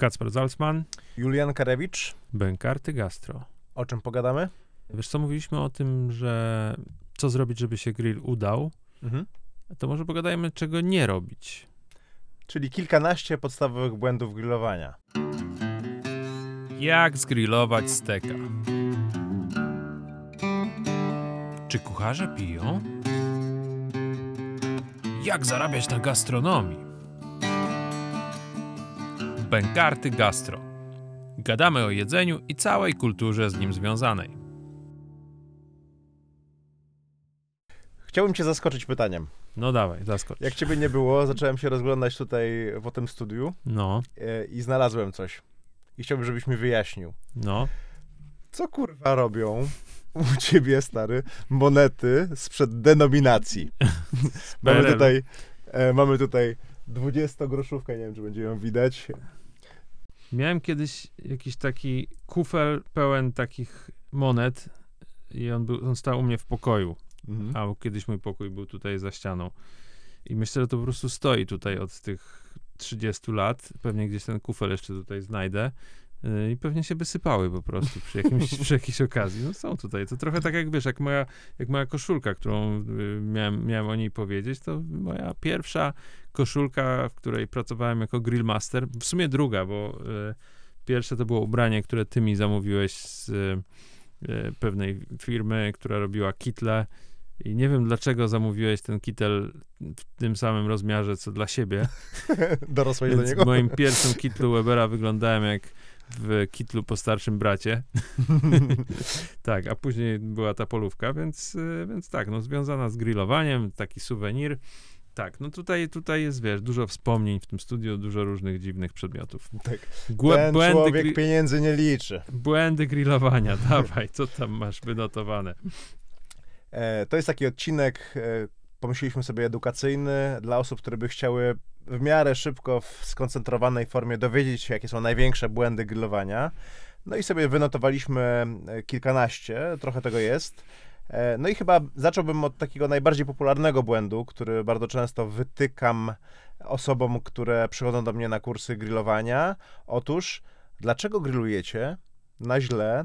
Kacper Zalcman, Julian Karewicz. Bękarty Gastro. O czym pogadamy? Wiesz co, mówiliśmy o tym, że co zrobić, żeby się grill udał, Mhm. to może pogadajmy, czego nie robić. Czyli kilkanaście podstawowych błędów grillowania. Jak zgrillować steka? Czy kucharze piją? Jak zarabiać na gastronomii? Bękarty Gastro. Gadamy o jedzeniu i całej kulturze z nim związanej. Chciałbym cię zaskoczyć pytaniem. No dawaj, zaskocz. Jak ciebie nie było, zacząłem się rozglądać tutaj po tym studiu No, e, i znalazłem coś. I chciałbym, żebyś mi wyjaśnił. no. Co kurwa robią u ciebie, stary, monety sprzed denominacji? mamy tutaj, e, mamy tutaj 20-groszówkę, nie wiem, czy będzie ją widać. Miałem kiedyś jakiś taki kufel pełen takich monet i on, był, on stał u mnie w pokoju. Mhm. A kiedyś mój pokój był tutaj za ścianą. I myślę, że to po prostu stoi tutaj od tych 30 lat. Pewnie gdzieś ten kufel jeszcze tutaj znajdę. Yy, I pewnie się wysypały po prostu przy, jakimś, przy jakiejś okazji. No są tutaj. To trochę tak jak wiesz, jak moja, jak moja koszulka, którą y, miałem, miałem o niej powiedzieć, to moja pierwsza koszulka, w której pracowałem jako grillmaster. W sumie druga, bo y, pierwsze to było ubranie, które ty mi zamówiłeś z y, y, pewnej firmy, która robiła kitle. I nie wiem, dlaczego zamówiłeś ten kitel w tym samym rozmiarze, co dla siebie. Dorosłeś do niego? w moim pierwszym kitlu Webera wyglądałem jak w kitlu po starszym bracie. tak, a później była ta polówka, więc, y, więc tak, no związana z grillowaniem, taki suwenir. Tak, no tutaj, tutaj jest, wiesz, dużo wspomnień w tym studiu, dużo różnych dziwnych przedmiotów. Tak. Ten błędy, człowiek gri- pieniędzy nie liczy. błędy grillowania, dawaj, co tam masz wynotowane? E, to jest taki odcinek, e, pomyśleliśmy sobie, edukacyjny dla osób, które by chciały w miarę szybko, w skoncentrowanej formie dowiedzieć się, jakie są największe błędy grillowania. No i sobie wynotowaliśmy e, kilkanaście, trochę tego jest. E, No i chyba zacząłbym od takiego najbardziej popularnego błędu, który bardzo często wytykam osobom, które przychodzą do mnie na kursy grillowania. Otóż, dlaczego grillujecie na źle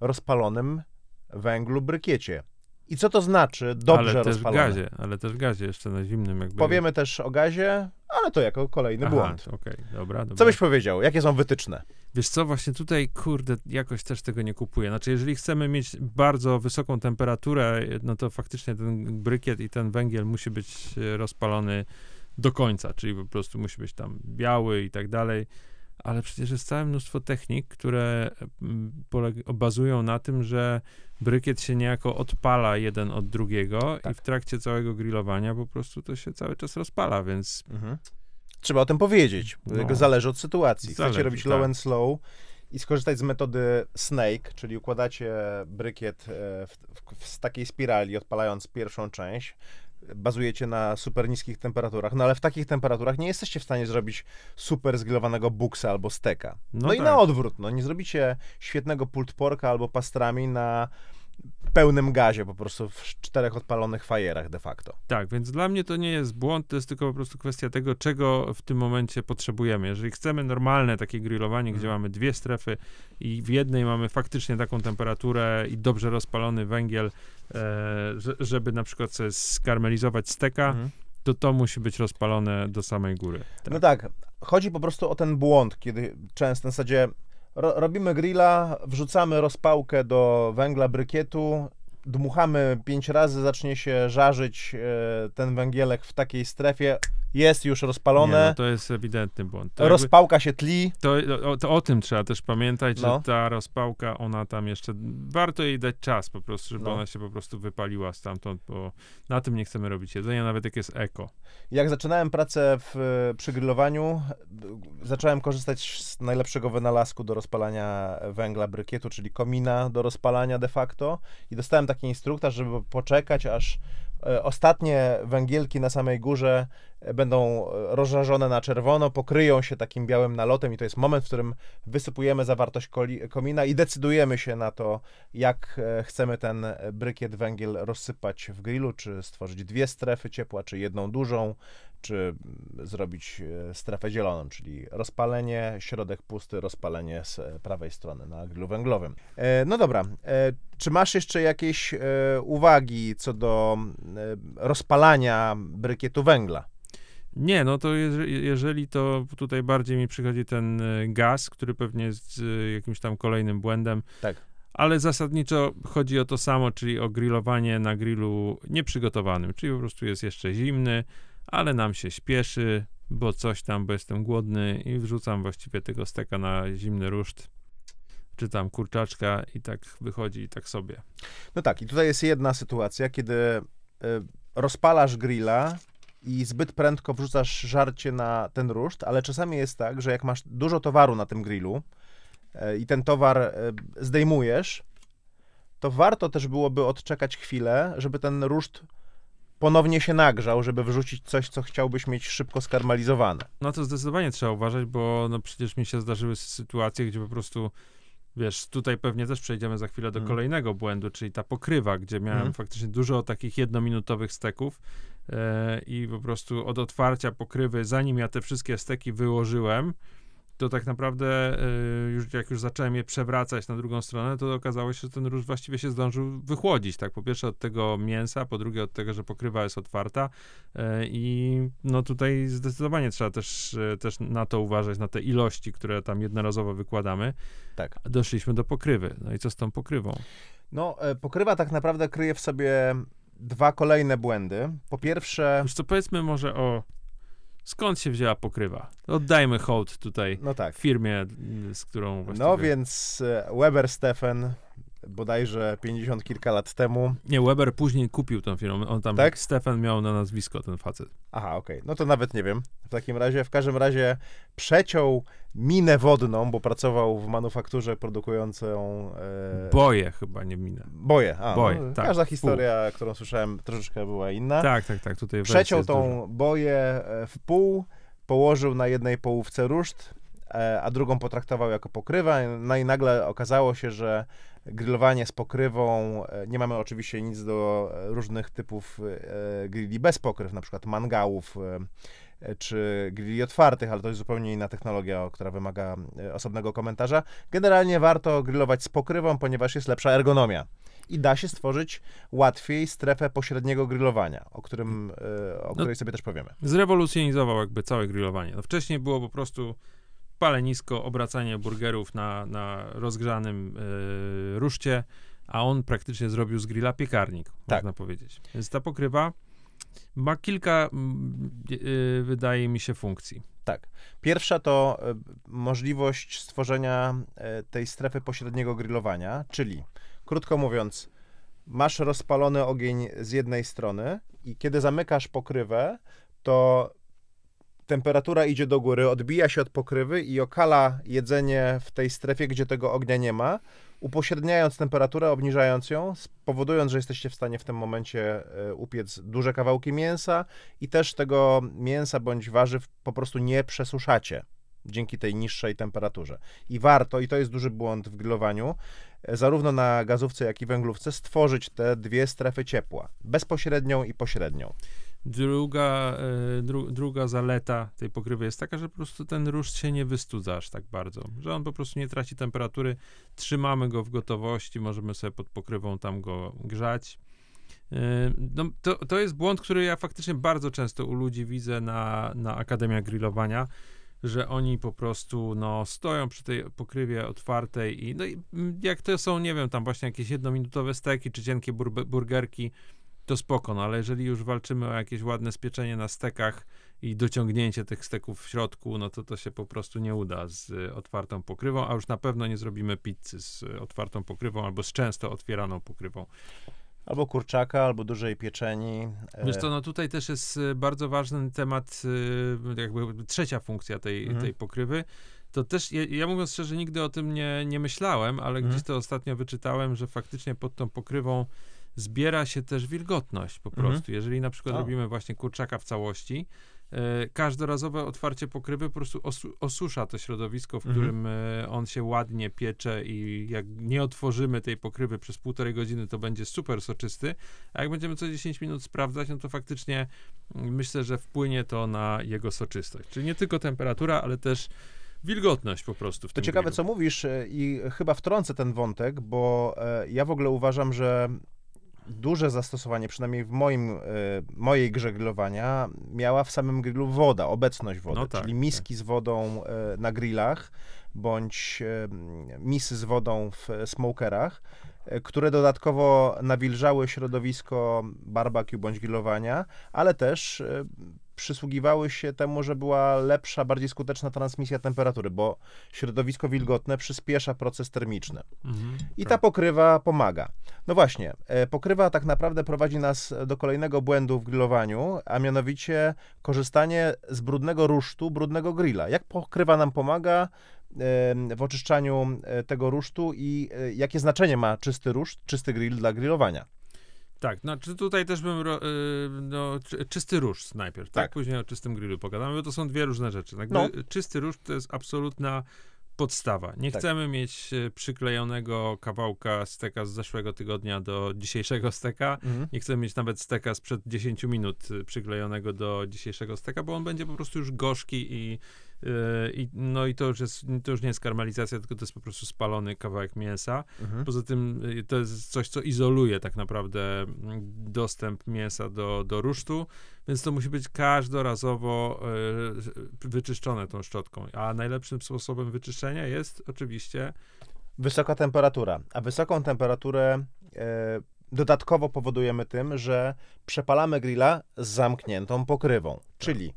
rozpalonym węglu brykiecie? I co to znaczy dobrze ale też w rozpalone? gazie, ale też w gazie jeszcze na zimnym jakby. Powiemy też o gazie, ale to jako kolejny Aha, błąd. okej, dobra, dobra. Co byś powiedział? Jakie są wytyczne? Wiesz co, właśnie tutaj, kurde, jakoś też tego nie kupuję. Znaczy, jeżeli chcemy mieć bardzo wysoką temperaturę, no to faktycznie ten brykiet i ten węgiel musi być e, rozpalony do końca, czyli po prostu musi być tam biały i tak dalej. Ale przecież jest całe mnóstwo technik, które mm, bazują na tym, że brykiet się niejako odpala jeden od drugiego i Tak. w trakcie całego grillowania po prostu to się cały czas rozpala, więc Mhm. Trzeba o tym powiedzieć. No. Zależy od sytuacji. Chcecie Zależy, robić tak. low and slow i skorzystać z metody snake, czyli układacie brykiet e, w, w, w takiej spirali, odpalając pierwszą część. Bazujecie na super niskich temperaturach, no ale w takich temperaturach nie jesteście w stanie zrobić super zgrillowanego buksa albo steka. No, i tak. na odwrót, no nie zrobicie świetnego pulled porka albo pastrami na pełnym gazie, po prostu w czterech odpalonych fajerach de facto. Tak, więc dla mnie to nie jest błąd, to jest tylko po prostu kwestia tego, czego w tym momencie potrzebujemy. Jeżeli chcemy normalne takie grillowanie, gdzie Mhm. mamy dwie strefy i w jednej mamy faktycznie taką temperaturę i dobrze rozpalony węgiel, e, że, żeby na przykład sobie skarmelizować steka, Mhm. to to musi być rozpalone do samej góry. No tak, chodzi po prostu o ten błąd, kiedy często na zasadzie robimy grilla, wrzucamy rozpałkę do węgla brykietu, dmuchamy pięć razy, zacznie się żarzyć e, ten węgielek w takiej strefie, jest już Nie, rozpalone, no to jest ewidentny błąd. To, jakby, rozpałka się tli, to, o, to o tym trzeba też pamiętać, No. że ta rozpałka, ona tam jeszcze, warto jej dać czas po prostu, żeby No. ona się po prostu wypaliła stamtąd, bo na tym nie chcemy robić jedzenia, nawet jak jest eko. Jak zaczynałem pracę w, przy grillowaniu, zacząłem korzystać z najlepszego wynalazku do rozpalania węgla brykietu, czyli komina do rozpalania de facto i dostałem taki instruktaż, żeby poczekać, aż e, ostatnie węgielki na samej górze będą rozżarzone na czerwono, pokryją się takim białym nalotem i to jest moment, w którym wysypujemy zawartość komina i decydujemy się na to, jak e, chcemy ten brykiet węgiel rozsypać w grillu, czy stworzyć dwie strefy ciepła, czy jedną dużą, czy mm, zrobić e, strefę zieloną, czyli rozpalenie, środek pusty, rozpalenie z prawej strony na grillu węglowym. E, No dobra, czy masz jeszcze jakieś uwagi co do e, rozpalania brykietu węgla? Nie, no to jeżeli, jeżeli to tutaj bardziej mi przychodzi ten y, gaz, który pewnie jest y, jakimś tam kolejnym błędem. Tak. Ale zasadniczo chodzi o to samo, czyli o grillowanie na grillu nieprzygotowanym, czyli po prostu jest jeszcze zimny, ale nam się śpieszy, bo coś tam, bo jestem głodny i wrzucam właściwie tego steka na zimny ruszt, czy tam kurczaczka i tak wychodzi i tak sobie. No tak, i tutaj jest jedna sytuacja, kiedy e, rozpalasz grilla i zbyt prędko wrzucasz żarcie na ten ruszt, ale czasami jest tak, że jak masz dużo towaru na tym grillu e, i ten towar e, zdejmujesz, to warto też byłoby odczekać chwilę, żeby ten ruszt ponownie się nagrzał, żeby wrzucić coś, co chciałbyś mieć szybko skarmelizowane. No to zdecydowanie trzeba uważać, bo no przecież mi się zdarzyły sytuacje, gdzie po prostu, wiesz, tutaj pewnie też przejdziemy za chwilę do Mhm. kolejnego błędu, czyli ta pokrywa, gdzie miałem Mhm. faktycznie dużo takich jednominutowych steków e, i po prostu od otwarcia pokrywy, zanim ja te wszystkie steki wyłożyłem, to tak naprawdę e, już jak już zacząłem je przewracać na drugą stronę, to okazało się, że ten róż właściwie się zdążył wychłodzić, tak, po pierwsze od tego mięsa, po drugie od tego, że pokrywa jest otwarta e, i no tutaj zdecydowanie trzeba też, e, też na to uważać, na te ilości, które tam jednorazowo wykładamy. Tak. Doszliśmy do pokrywy, no i co z tą pokrywą? No, e, pokrywa tak naprawdę kryje w sobie dwa kolejne błędy. Po pierwsze, Już co powiedzmy może o skąd się wzięła pokrywa? Oddajmy hołd tutaj no tak, firmie, z którą właściwie... No więc e, Weber Stephen bodajże 50 kilka lat temu. Nie, Weber później kupił tą firmę. On tam, Tak? Stefan miał na nazwisko ten facet. Aha, okej. No to nawet nie wiem. W takim razie, w każdym razie przeciął minę wodną, bo pracował w manufakturze produkującą e, Boje chyba, nie minę. boje. A, Boje, no, tak. Każda historia, którą słyszałem, troszeczkę była inna. Tak, tak, tak. Tutaj Przeciął jest dużo. tą boję e, w pół, położył na jednej połówce ruszt, a drugą potraktował jako pokrywa. No i nagle okazało się, że grillowanie z pokrywą, e, nie mamy oczywiście nic do e, różnych typów e, grilli bez pokryw, na przykład mangałów e, e, czy grilli otwartych, ale to jest zupełnie inna technologia, która wymaga e, osobnego komentarza. Generalnie warto grillować z pokrywą, ponieważ jest lepsza ergonomia. I da się stworzyć łatwiej strefę pośredniego grillowania, o, którym, e, o No- której sobie też powiemy. Zrewolucjonizował jakby całe grillowanie. No wcześniej było po prostu palenisko, obracanie burgerów na, na rozgrzanym y, ruszcie, a on praktycznie zrobił z grilla piekarnik, Tak. można powiedzieć. Więc ta pokrywa ma kilka, y, wydaje mi się, funkcji. Tak. Pierwsza to e, możliwość stworzenia e, tej strefy pośredniego grillowania, czyli krótko mówiąc, masz rozpalony ogień z jednej strony i kiedy zamykasz pokrywę, to temperatura idzie do góry, odbija się od pokrywy i okala jedzenie w tej strefie, gdzie tego ognia nie ma, upośredniając temperaturę, obniżając ją, powodując, że jesteście w stanie w tym momencie e, upiec duże kawałki mięsa i też tego mięsa bądź warzyw po prostu nie przesuszacie dzięki tej niższej temperaturze. I warto, i to jest duży błąd w grillowaniu, e, zarówno na gazówce, jak i węglówce, stworzyć te dwie strefy ciepła, bezpośrednią i pośrednią. Druga, y, dru, druga zaleta tej pokrywy jest taka, że po prostu ten ruszt się nie wystudza aż tak bardzo, że on po prostu nie traci temperatury, trzymamy go w gotowości, możemy sobie pod pokrywą tam go grzać. Y, No, to, to jest błąd, który ja faktycznie bardzo często u ludzi widzę na, na Akademiach Grillowania, że oni po prostu no, stoją przy tej pokrywie otwartej i no i mm, jak to są, nie wiem, tam właśnie jakieś jednominutowe steki czy cienkie burgerki, to spoko, no ale jeżeli już walczymy o jakieś ładne spieczenie na stekach i dociągnięcie tych steków w środku, no to to się po prostu nie uda z y, otwartą pokrywą, a już na pewno nie zrobimy pizzy z y, otwartą pokrywą albo z często otwieraną pokrywą. Albo kurczaka, albo dużej pieczeni. e, Wiesz co, no tutaj też jest bardzo ważny temat, jakby trzecia funkcja tej, Mhm. tej pokrywy. To też, ja, ja mówiąc szczerze, nigdy o tym nie, nie myślałem, ale Mhm. gdzieś to ostatnio wyczytałem, że faktycznie pod tą pokrywą zbiera się też wilgotność po Mhm. prostu. Jeżeli na przykład O. robimy właśnie kurczaka w całości, e, każdorazowe otwarcie pokrywy po prostu osu, osusza to środowisko, w Mhm. którym e, on się ładnie piecze i jak nie otworzymy tej pokrywy przez półtorej godziny, to będzie super soczysty, a jak będziemy co 10 minut sprawdzać, no to faktycznie mm, myślę, że wpłynie to na jego soczystość. Czyli nie tylko temperatura, ale też wilgotność po prostu w To ciekawe, grillu. co mówisz e, i chyba wtrącę ten wątek, bo ja w ogóle uważam, że duże zastosowanie, przynajmniej w moim, e, mojej grze grillowania, miała w samym grillu woda, obecność wody, No tak, czyli miski z wodą e, na grillach, bądź e, misy z wodą w smokerach, które dodatkowo nawilżały środowisko barbecue bądź grillowania, ale też przysługiwały się temu, że była lepsza, bardziej skuteczna transmisja temperatury, bo środowisko wilgotne przyspiesza proces termiczny. Mhm, I ta pokrywa pomaga. No właśnie, e, pokrywa tak naprawdę prowadzi nas do kolejnego błędu w grillowaniu, a mianowicie korzystanie z brudnego rusztu, brudnego grilla. Jak pokrywa nam pomaga w oczyszczaniu e, tego rusztu i e, jakie znaczenie ma czysty ruszt, czysty grill dla grillowania? Tak, znaczy tutaj też bym, ro, y, no, czy- czysty ruszt najpierw, tak. Tak. Później o czystym grillu pogadamy, bo to są dwie różne rzeczy. Jakby No. Czysty ruszt to jest absolutna podstawa. Nie Tak. chcemy mieć e, przyklejonego kawałka steka z zeszłego tygodnia do dzisiejszego steka. Nie chcemy mieć nawet steka sprzed 10 minut y, przyklejonego do dzisiejszego steka, bo on będzie po prostu już gorzki i, y, i no i to już, jest, to już nie jest karmelizacja, tylko to jest po prostu spalony kawałek mięsa. Mhm. Poza tym y, to jest coś, co izoluje tak naprawdę mm, dostęp mięsa do, do rusztu, więc to musi być każdorazowo y, wyczyszczone tą szczotką. A najlepszym sposobem wyczyszczenia jest oczywiście Wysoka temperatura. A wysoką temperaturę dodatkowo powodujemy tym, że przepalamy grilla z zamkniętą pokrywą. Czyli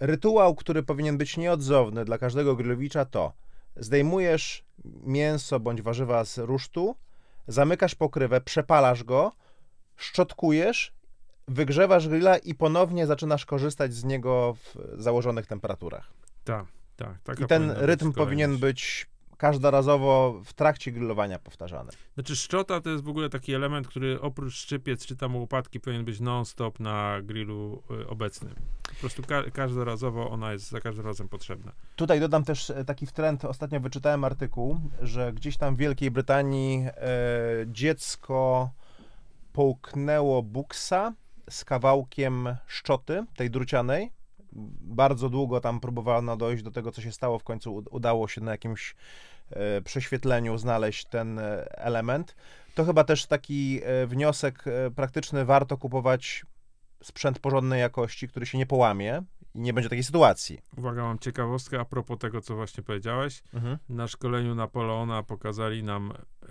rytuał, który powinien być nieodzowny dla każdego grillowicza to zdejmujesz mięso bądź warzywa z rusztu, zamykasz pokrywę, przepalasz go, szczotkujesz, wygrzewasz grilla i ponownie zaczynasz korzystać z niego w założonych temperaturach. tak, tak. I ten powinna być rytm powinien być każdorazowo w trakcie grillowania powtarzany. Znaczy szczota to jest w ogóle taki element, który oprócz szczypiec czy tam łopatki powinien być non-stop na grillu y, obecny. Po prostu ka- każdorazowo ona jest za każdym razem potrzebna. Tutaj dodam też e, taki trend. Ostatnio wyczytałem artykuł, że gdzieś tam w Wielkiej Brytanii e, dziecko połknęło buksa z kawałkiem szczoty, tej drucianej. Bardzo długo tam próbowano dojść do tego, co się stało. W końcu udało się na jakimś prześwietleniu znaleźć ten e, element. To chyba też taki e, wniosek e, praktyczny. Warto kupować sprzęt porządnej jakości, który się nie połamie i nie będzie takiej sytuacji. Uwaga, mam ciekawostkę a propos tego, co właśnie powiedziałeś. Na szkoleniu Napoleona pokazali nam e,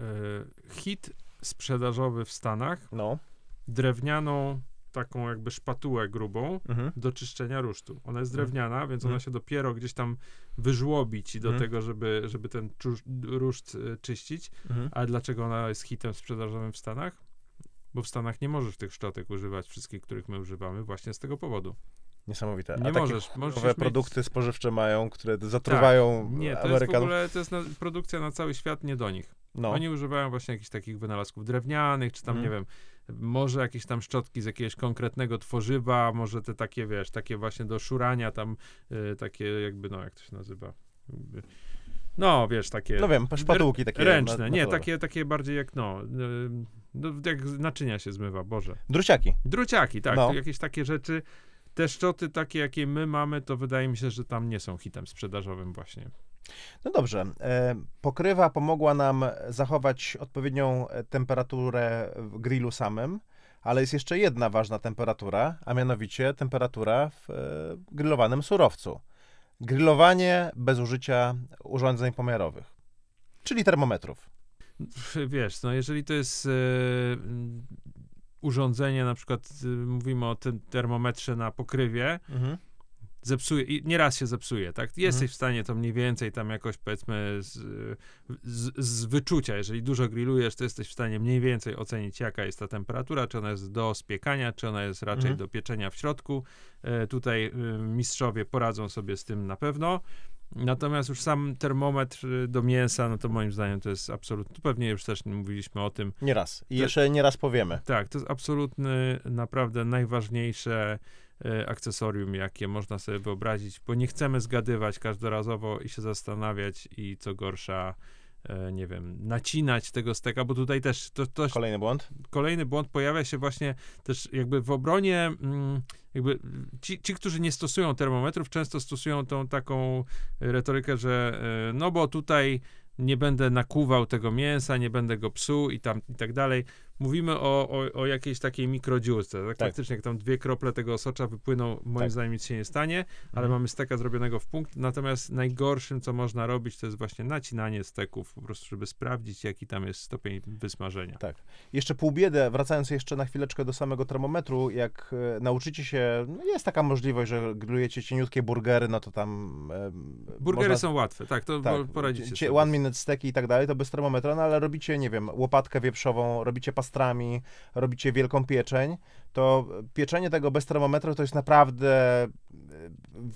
hit sprzedażowy w Stanach, No. drewnianą taką jakby szpatułę grubą Mhm. do czyszczenia rusztu. Ona jest Mhm. drewniana, więc Mhm. ona się dopiero gdzieś tam wyżłobi ci do Mhm. tego, żeby, żeby ten ruszt e, czyścić. Mhm. Ale dlaczego ona jest hitem sprzedażowym w Stanach? Bo w Stanach nie możesz tych szczotek używać wszystkich, których my używamy właśnie z tego powodu. Niesamowite. Nie A takie możesz, możesz mieć- produkty spożywcze mają, które zatruwają Nie, to jest w Amerykanów. ogóle to jest na, produkcja na cały świat, nie do nich. No. Oni używają właśnie jakichś takich wynalazków drewnianych, czy tam, Mhm. nie wiem, może jakieś tam szczotki z jakiegoś konkretnego tworzywa, może te takie, wiesz, takie właśnie do szurania tam, y, takie jakby, no jak to się nazywa? Jakby- No, wiesz, takie no wiem, szpatułki takie. ręczne, na- nie, metalowe. takie, takie bardziej jak, no, y, no, jak naczynia się zmywa, Boże. Druciaki. Druciaki, tak, No. jakieś takie rzeczy. Te szczoty takie, jakie my mamy, to wydaje mi się, że tam nie są hitem sprzedażowym właśnie. No dobrze. E, pokrywa pomogła nam zachować odpowiednią temperaturę w grillu samym, ale jest jeszcze jedna ważna temperatura, a mianowicie temperatura w e, grillowanym surowcu. Grillowanie bez użycia urządzeń pomiarowych, czyli termometrów. Wiesz, no jeżeli to jest e, urządzenie, na przykład mówimy o tym termometrze na pokrywie, Mhm. Zepsuje, i nieraz się zepsuje, tak? Jesteś w stanie to mniej więcej tam jakoś powiedzmy z, z, z wyczucia, jeżeli dużo grillujesz, to jesteś w stanie mniej więcej ocenić, jaka jest ta temperatura, czy ona jest do spiekania, czy ona jest raczej Mhm. do pieczenia w środku. E, tutaj y, mistrzowie poradzą sobie z tym na pewno. Natomiast już sam termometr y, do mięsa, no to moim zdaniem to jest absolutnie, tu pewnie już też mówiliśmy o tym, Nieraz. I To- jeszcze nieraz powiemy. tak, to jest absolutny, naprawdę najważniejsze e, akcesorium, jakie można sobie wyobrazić, bo nie chcemy zgadywać każdorazowo i się zastanawiać i co gorsza, e, nie wiem, nacinać tego steka, bo tutaj też to, to Kolejny błąd. kolejny błąd pojawia się właśnie też jakby w obronie, mm, jakby ci, ci, którzy nie stosują termometrów, często stosują tą taką retorykę, że e, no bo tutaj nie będę nakuwał tego mięsa, nie będę go psuł i tam i tak dalej. Mówimy o, o, o jakiejś takiej mikrodziurce. Tak, Tak. faktycznie, jak tam dwie krople tego osocza wypłyną, moim Tak. zdaniem nic się nie stanie, ale Mhm. mamy steka zrobionego w punkt. Natomiast najgorszym, co można robić, to jest właśnie nacinanie steków, po prostu, żeby sprawdzić, jaki tam jest stopień wysmażenia. Jeszcze pół biedę, wracając jeszcze na chwileczkę do samego termometru, jak e, nauczycie się, no jest taka możliwość, że grillujecie cieniutkie burgery, no to tam... E, Burgery można, są łatwe, tak, to tak, tak, poradzicie cie-. One minute steki i tak dalej, to bez termometra, no ale robicie, nie wiem, łopatkę wieprzową, robicie pastrami, robicie wielką pieczeń, to pieczenie tego bez termometru to jest naprawdę e,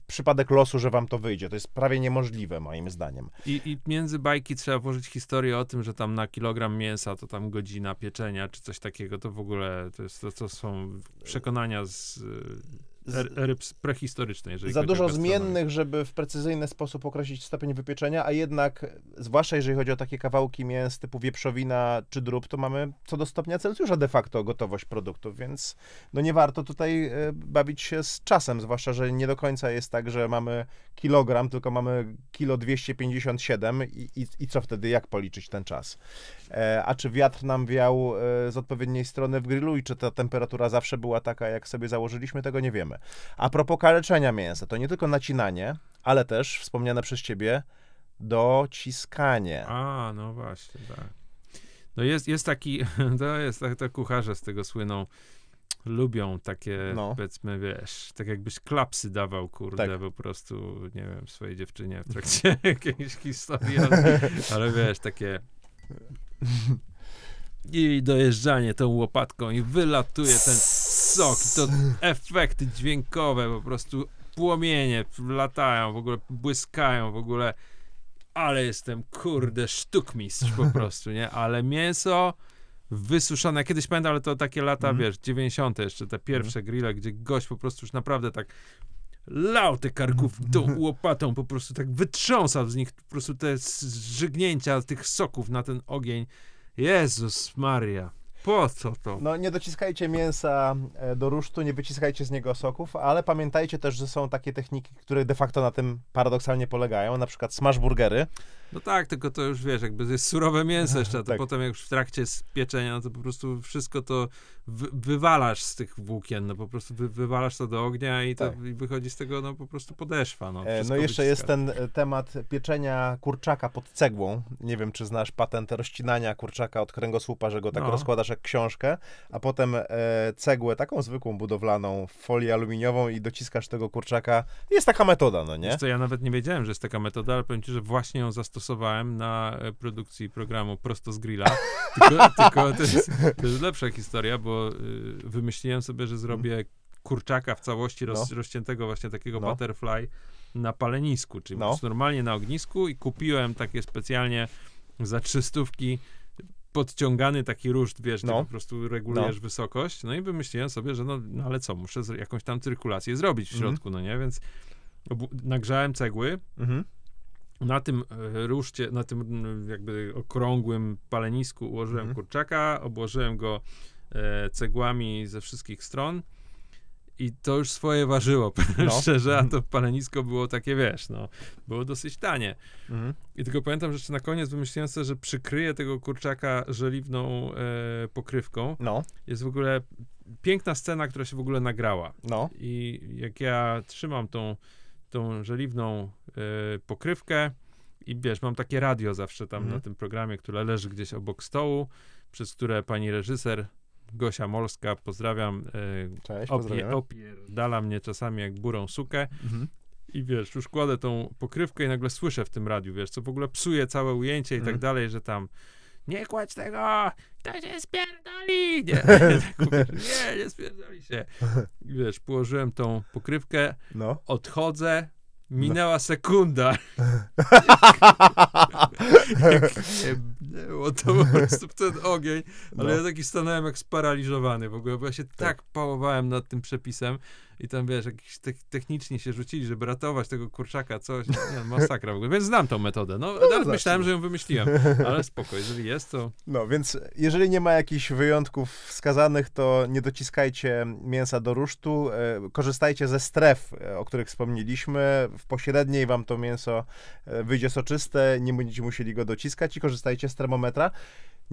przypadek losu, że wam to wyjdzie. To jest prawie niemożliwe, moim zdaniem. I, I między bajki trzeba włożyć historię o tym, że tam na kilogram mięsa to tam godzina pieczenia, czy coś takiego, to w ogóle to, jest, to, to są przekonania z, ery ps- prehistorycznej. jeżeli za dużo zmiennych, żeby w precyzyjny sposób określić stopień wypieczenia, a jednak, zwłaszcza jeżeli chodzi o takie kawałki mięs typu wieprzowina czy drób, to mamy co do stopnia Celsjusza de facto gotowość produktów, więc no nie warto tutaj e, bawić się z czasem, zwłaszcza, że nie do końca jest tak, że mamy kilogram, tylko mamy kilo 257 i, i, i co wtedy, jak policzyć ten czas? E, a czy wiatr nam wiał e, z odpowiedniej strony w grillu i czy ta temperatura zawsze była taka, jak sobie założyliśmy, tego nie wiemy. A propos kaleczenia mięsa, to nie tylko nacinanie, ale też wspomniane przez ciebie dociskanie. A, no właśnie, tak. No jest, jest taki, to jest, tak, to kucharze z tego słyną, lubią takie, No. powiedzmy, wiesz, tak jakbyś klapsy dawał, kurde, Tak. po prostu, nie wiem, swojej dziewczynie w trakcie jakiejś historii, ale, ale wiesz, takie i dojeżdżanie tą łopatką i wylatuje ten sok, i to efekty dźwiękowe, po prostu płomienie latają, w ogóle błyskają, w ogóle ale jestem, kurde, sztukmistrz po prostu, nie? Ale mięso wysuszone, kiedyś pamiętam, ale to takie lata, Mhm. wiesz, 90. jeszcze, te pierwsze grille, gdzie gość po prostu już naprawdę tak lał te karkówki tą łopatą, po prostu tak wytrząsał z nich po prostu te zżygnięcia tych soków na ten ogień. Jezus Maria, po co to? No nie dociskajcie mięsa e, do rusztu, nie wyciskajcie z niego soków, ale pamiętajcie też, że są takie techniki, które de facto na tym paradoksalnie polegają, na przykład smash burgery. No tak, tylko to już wiesz, jakby jest surowe mięso jeszcze, a to Tak. potem jak już w trakcie spieczenia, no to po prostu wszystko to wy, wywalasz z tych włókien, no po prostu wy, wywalasz to do ognia i to Tak. i wychodzi z tego no po prostu podeszwa. No, E, No jeszcze jest wyciska. ten e, temat pieczenia kurczaka pod cegłą. Nie wiem, czy znasz patent rozcinania kurczaka od kręgosłupa, że go tak No. rozkładasz książkę, a potem e, cegłę taką zwykłą budowlaną w folię aluminiową i dociskasz tego kurczaka. Jest taka metoda, no nie? Wiesz co, ja nawet nie wiedziałem, że jest taka metoda, ale powiem ci, że właśnie ją zastosowałem na e, produkcji programu Prosto z Grilla. Tylko, tylko to, jest, to jest lepsza historia, bo y, wymyśliłem sobie, że zrobię kurczaka w całości roz, rozciętego właśnie takiego No. butterfly na palenisku, czyli No. normalnie na ognisku i kupiłem takie specjalnie za trzystówki podciągany taki ruszt, wiesz, No. po prostu regulujesz wysokość, no i wymyśliłem sobie, że no, no ale co, muszę jakąś tam cyrkulację zrobić w Mhm. środku, no nie, więc nagrzałem cegły, Mhm. na tym e, ruszcie, na tym mm, jakby okrągłym palenisku ułożyłem Mhm. kurczaka, obłożyłem go e, cegłami ze wszystkich stron i to już swoje ważyło, No. szczerze, a to palenisko było takie, wiesz, no, było dosyć tanie. Mhm. I tylko pamiętam, że jeszcze na koniec wymyśliłem sobie, że przykryję tego kurczaka żeliwną e, pokrywką. No, Jest w ogóle piękna scena, która się w ogóle nagrała. no. I jak ja trzymam tą, tą żeliwną e, pokrywkę i wiesz, mam takie radio zawsze tam Mhm. na tym programie, które leży gdzieś obok stołu, przez które pani reżyser Gosia Molska, pozdrawiam, e, Cześć, opie, opierdala mnie czasami jak burą sukę Mhm. i wiesz, już kładę tą pokrywkę i nagle słyszę w tym radiu, wiesz, co w ogóle psuje całe ujęcie i tak Mhm. dalej, że tam nie kładź tego, to się spierdoli! Nie, tak nie, nie spierdoli się. I wiesz, położyłem tą pokrywkę, No. odchodzę, minęła sekunda. Jak jebnęło to po prostu w ten ogień, ale No. ja taki stanąłem jak sparaliżowany w ogóle, bo ja się tak pałowałem nad tym przepisem, i tam, wiesz, jakiś te technicznie się rzucili, żeby ratować tego kurczaka, coś, nie, masakra w ogóle, więc znam tą metodę, no, nawet zacznij. myślałem, że ją wymyśliłem, ale spoko, jeżeli jest, to No, więc jeżeli nie ma jakichś wyjątków wskazanych, to nie dociskajcie mięsa do rusztu. E, korzystajcie ze stref, e, o których wspomnieliśmy. W pośredniej wam to mięso e, wyjdzie soczyste, nie będziecie musieli go dociskać i korzystajcie z termometra.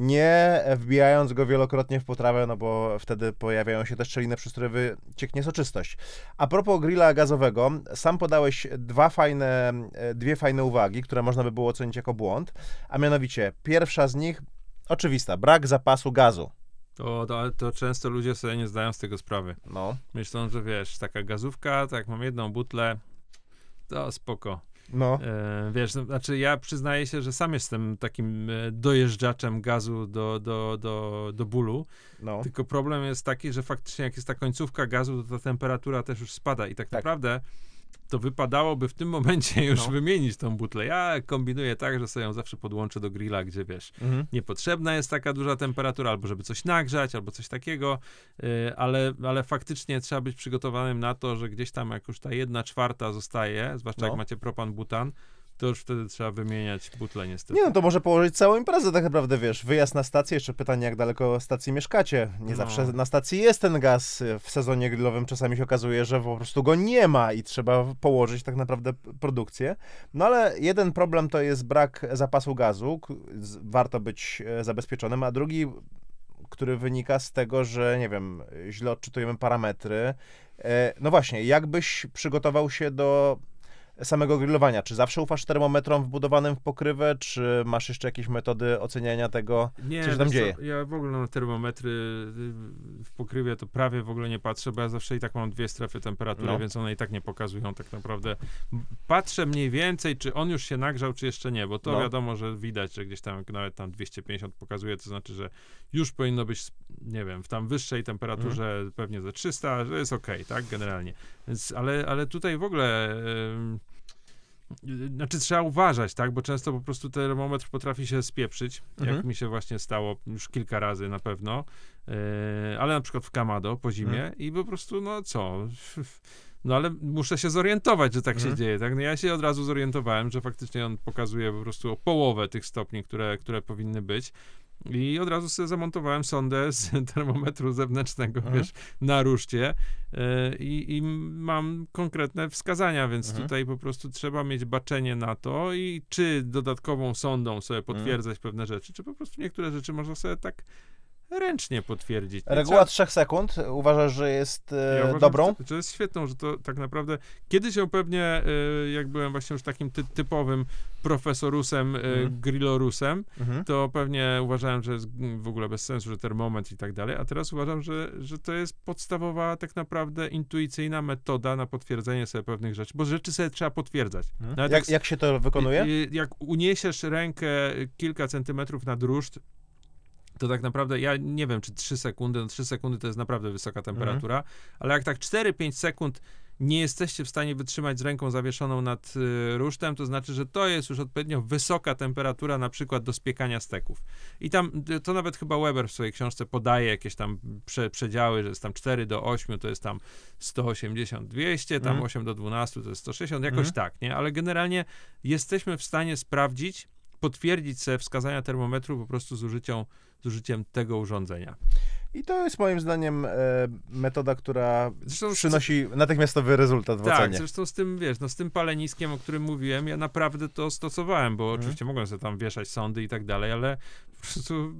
Nie wbijając go wielokrotnie w potrawę, no bo wtedy pojawiają się te szczeliny, przez które wycieknie soczystość. A propos grilla gazowego, sam podałeś dwa fajne, e, dwie fajne uwagi, które można by było ocenić jako błąd, a mianowicie pierwsza z nich oczywista, brak zapasu gazu. To, to, to często ludzie sobie nie zdają z tego sprawy. No, Myślą, że wiesz, taka gazówka, tak mam jedną butlę, to spoko. No, E, wiesz, no, znaczy ja przyznaję się, że sam jestem takim e, dojeżdżaczem gazu do, do, do, do bólu, no. tylko problem jest taki, że faktycznie jak jest ta końcówka gazu, to ta temperatura też już spada i tak, Tak. naprawdę to wypadałoby w tym momencie już No. wymienić tą butlę. Ja kombinuję tak, że sobie ją zawsze podłączę do grilla, gdzie wiesz, Mhm. niepotrzebna jest taka duża temperatura, albo żeby coś nagrzać, albo coś takiego, yy, ale, ale faktycznie trzeba być przygotowanym na to, że gdzieś tam jak już ta jedna czwarta zostaje, zwłaszcza No. jak macie propan butan, to już wtedy trzeba wymieniać butlę niestety. Nie no, to może położyć całą imprezę tak naprawdę, wiesz, wyjazd na stację, jeszcze pytanie, jak daleko stacji mieszkacie. Nie No. zawsze na stacji jest ten gaz, w sezonie grillowym czasami się okazuje, że po prostu go nie ma i trzeba położyć tak naprawdę produkcję. No ale jeden problem to jest brak zapasu gazu, warto być e, zabezpieczonym, a drugi, który wynika z tego, że nie wiem, źle odczytujemy parametry. E, No właśnie, jakbyś przygotował się do samego grillowania? Czy zawsze ufasz termometrom wbudowanym w pokrywę, czy masz jeszcze jakieś metody oceniania tego? Nie, Co się tam wiesz dzieje? ja w ogóle na termometry y, w pokrywie to prawie w ogóle nie patrzę, bo ja zawsze i tak mam dwie strefy temperatury, No. więc one i tak nie pokazują tak naprawdę. Patrzę mniej więcej, czy on już się nagrzał, czy jeszcze nie, bo to No. wiadomo, że widać, że gdzieś tam nawet tam 250 pokazuje, to znaczy, że już powinno być, nie wiem, w tam wyższej temperaturze Mhm. pewnie ze 300, że jest okej, tak, generalnie. Więc, ale, ale tutaj w ogóle... ym, y, znaczy trzeba uważać, tak, bo często po prostu termometr potrafi się spieprzyć, jak Mhm. mi się właśnie stało już kilka razy na pewno, yy, ale na przykład w Kamado po zimie Mhm. i po prostu, no co, no ale muszę się zorientować, że tak Mhm. się dzieje, tak, no ja się od razu zorientowałem, że faktycznie on pokazuje po prostu o połowę tych stopni, które, które powinny być i od razu sobie zamontowałem sondę z termometru zewnętrznego, Mhm. wiesz, na ruszcie yy, i, i mam konkretne wskazania, więc Mhm. tutaj po prostu trzeba mieć baczenie na to i czy dodatkową sondą sobie Mhm. potwierdzać pewne rzeczy, czy po prostu niektóre rzeczy można sobie tak ręcznie potwierdzić. Nie Reguła trzeba- 3 sekund uważasz, że jest e, ja uważam, dobrą? że To, to jest świetną, że to tak naprawdę kiedyś ją pewnie, y, jak byłem właśnie już takim ty, typowym profesorusem, y, Mhm. grillorusem, Mhm. to pewnie uważałem, że jest w ogóle bez sensu, że termometr i tak dalej, a teraz uważam, że, że to jest podstawowa tak naprawdę intuicyjna metoda na potwierdzenie sobie pewnych rzeczy, bo rzeczy sobie trzeba potwierdzać. Mhm. Nawet Jak, jak się to wykonuje? Jak uniesiesz rękę kilka centymetrów nad ruszt, to tak naprawdę, ja nie wiem, czy 3 sekundy, no 3 sekundy to jest naprawdę wysoka temperatura, ale jak tak 4-5 sekund nie jesteście w stanie wytrzymać z ręką zawieszoną nad y, rusztem, to znaczy, że to jest już odpowiednio wysoka temperatura na przykład do spiekania steków. I tam, y, to nawet chyba Weber w swojej książce podaje jakieś tam prze, przedziały, że jest tam 4 do 8 to jest tam 180, 200, tam Mhm. 8 do 12 to jest 160, jakoś Mhm. tak, nie? Ale generalnie jesteśmy w stanie sprawdzić, potwierdzić sobie wskazania termometru po prostu z użyciem, z użyciem tego urządzenia. I to jest moim zdaniem e, metoda, która Zresztą przynosi natychmiastowy rezultat w tak, ocenie. zresztą z tym, wiesz, no z tym paleniskiem, o którym mówiłem, ja naprawdę to stosowałem, bo Mhm. oczywiście mogłem sobie tam wieszać sądy i tak dalej, ale po prostu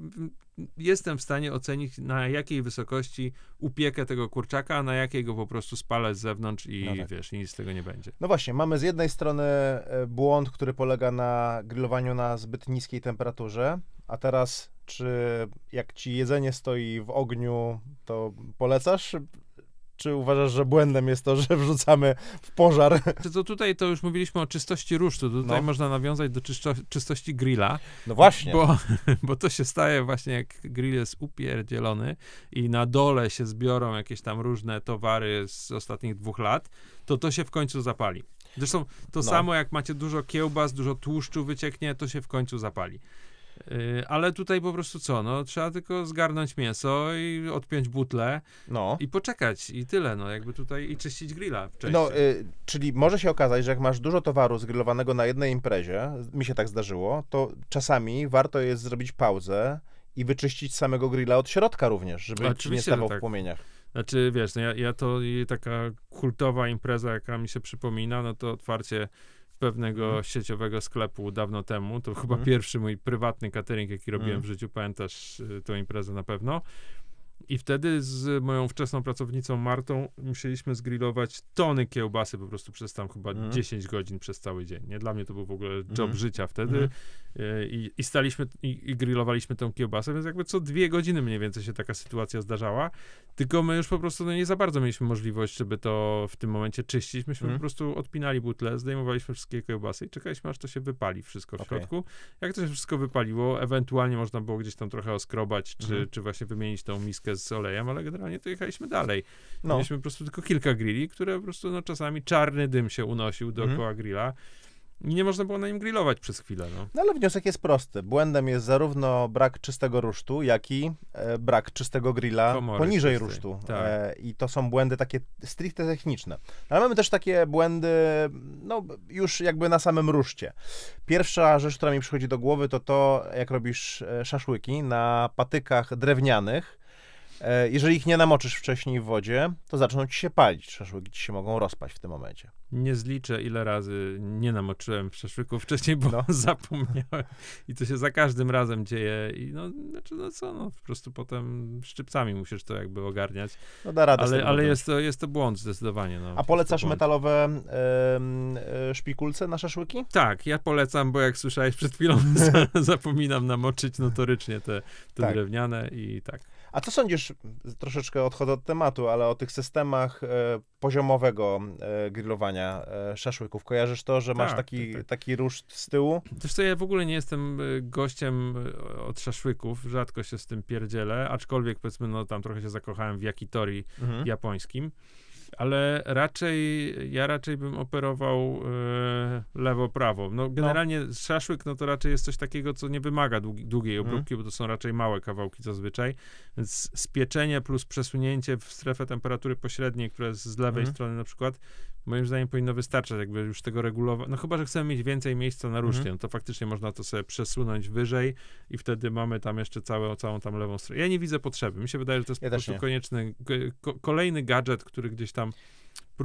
jestem w stanie ocenić, na jakiej wysokości upiekę tego kurczaka, a na jakiej go po prostu spalę z zewnątrz i No tak. wiesz, i nic z tego nie będzie. No właśnie, mamy z jednej strony e, błąd, który polega na grillowaniu na zbyt niskiej temperaturze, a teraz czy jak ci jedzenie stoi w ogniu, to polecasz? Czy uważasz, że błędem jest to, że wrzucamy w pożar? Czy to tutaj to już mówiliśmy o czystości rusztu, tutaj No. można nawiązać do czysto, czystości grilla, No właśnie. Bo, bo to się staje właśnie, jak grill jest upierdzielony i na dole się zbiorą jakieś tam różne towary z ostatnich dwóch lat, to to się w końcu zapali. Zresztą to No. samo jak macie dużo kiełbas, dużo tłuszczu wycieknie, to się w końcu zapali. Y, Ale tutaj po prostu co, no trzeba tylko zgarnąć mięso i odpiąć butlę No. i poczekać i tyle, no jakby tutaj i czyścić grilla wcześniej. No, y, czyli może się okazać, że jak masz dużo towaru zgrillowanego na jednej imprezie, mi się tak zdarzyło, to czasami warto jest zrobić pauzę i wyczyścić samego grilla od środka również, żeby ci nie Oczywiście, stawał że w tak. płomieniach. Znaczy, wiesz, no ja, ja to taka kultowa impreza, jaka mi się przypomina, no to otwarcie pewnego Mhm. sieciowego sklepu dawno temu. To chyba Mhm. pierwszy mój prywatny catering, jaki robiłem Mhm. w życiu. Pamiętasz y, tą imprezę na pewno. I wtedy z moją wczesną pracownicą Martą musieliśmy zgrillować tony kiełbasy po prostu przez tam chyba Mhm. 10 godzin przez cały dzień. Nie? Dla mnie to był w ogóle job Mhm. życia wtedy. Y, I, I staliśmy i, i grillowaliśmy tą kiełbasę, więc jakby co dwie godziny mniej więcej się taka sytuacja zdarzała. Tylko my już po prostu no, nie za bardzo mieliśmy możliwość, żeby to w tym momencie czyścić. Myśmy Mhm. po prostu odpinali butle, zdejmowaliśmy wszystkie kiełbasy i czekaliśmy, aż to się wypali wszystko w Okej. środku. Jak to się wszystko wypaliło, ewentualnie można było gdzieś tam trochę oskrobać, czy, Mhm. czy właśnie wymienić tą miskę z olejem, ale generalnie to jechaliśmy dalej. No. Mieliśmy po prostu tylko kilka grilli, które po prostu no, czasami czarny dym się unosił dookoła Mhm. grilla. I nie można było na nim grillować przez chwilę. No. No ale wniosek jest prosty. Błędem jest zarówno brak czystego rusztu, jak i e, brak czystego grilla Komory poniżej czystej, rusztu. tak. E, I to są błędy takie stricte techniczne. No, ale mamy też takie błędy, no już jakby na samym ruszcie. Pierwsza rzecz, która mi przychodzi do głowy, to to, jak robisz e, szaszłyki na patykach drewnianych. E, Jeżeli ich nie namoczysz wcześniej w wodzie, to zaczną ci się palić. Szaszłyki ci się mogą rozpaść w tym momencie. Nie zliczę, ile razy nie namoczyłem w szaszłyku wcześniej, bo No. zapomniałem. I to się za każdym razem dzieje. I no, znaczy, no co, no po prostu potem szczypcami musisz to jakby ogarniać. No da radę Ale, ale jest, to, jest to błąd zdecydowanie. No, A polecasz metalowe e, szpikulce na szaszłyki? Tak, ja polecam, bo jak słyszałeś przed chwilą, za- zapominam namoczyć notorycznie te, te Tak. drewniane i tak. A co sądzisz, troszeczkę odchodzę od tematu, ale o tych systemach e, poziomowego e, grillowania e, szaszłyków? Kojarzysz to, że masz Tak, taki, tak, tak. taki ruszt z tyłu? Wiesz co, ja w ogóle nie jestem gościem od szaszłyków, rzadko się z tym pierdzielę, aczkolwiek powiedzmy, no tam trochę się zakochałem w yakitori Mhm. japońskim, ale raczej, ja raczej bym operował y, lewo-prawo. No generalnie szaszłyk, no to raczej jest coś takiego, co nie wymaga długi, długiej Mhm. obróbki, bo to są raczej małe kawałki zazwyczaj, więc spieczenie plus przesunięcie w strefę temperatury pośredniej, która jest z lewej Mhm. strony na przykład, moim zdaniem powinno wystarczać, jakby już tego regulować. No chyba, że chcemy mieć więcej miejsca na ruszcie, Mhm. no to faktycznie można to sobie przesunąć wyżej i wtedy mamy tam jeszcze całe, całą tam lewą stronę. Ja nie widzę potrzeby. Mi się wydaje, że to jest Ja po prostu nie. konieczny, ko- ko- kolejny gadżet, który gdzieś tam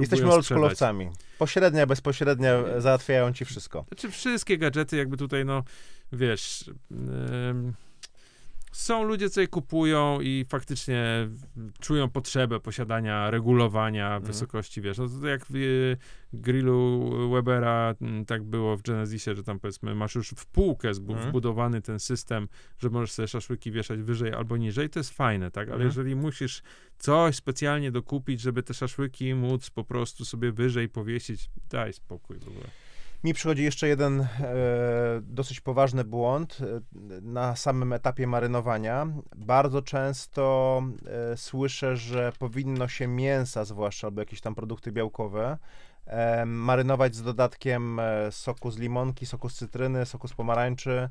Jesteśmy oldschoolowcami. Pośrednia, bezpośrednia e, załatwiają ci wszystko. Znaczy wszystkie gadżety jakby tutaj, no wiesz, ym, są ludzie, co je kupują i faktycznie czują potrzebę posiadania, regulowania Mhm. wysokości, wiesz, no to jak w y, grillu Webera mm, tak było w Genesisie, że tam powiedzmy masz już w półkę Mhm. wbudowany ten system, że możesz sobie szaszłyki wieszać wyżej albo niżej, to jest fajne, tak, ale Mhm. jeżeli musisz coś specjalnie dokupić, żeby te szaszłyki móc po prostu sobie wyżej powiesić, daj spokój w ogóle. Mi przychodzi jeszcze jeden e, dosyć poważny błąd e, na samym etapie marynowania. Bardzo często e, słyszę, że powinno się mięsa, zwłaszcza albo jakieś tam produkty białkowe, e, marynować z dodatkiem e, soku z limonki, soku z cytryny, soku z pomarańczy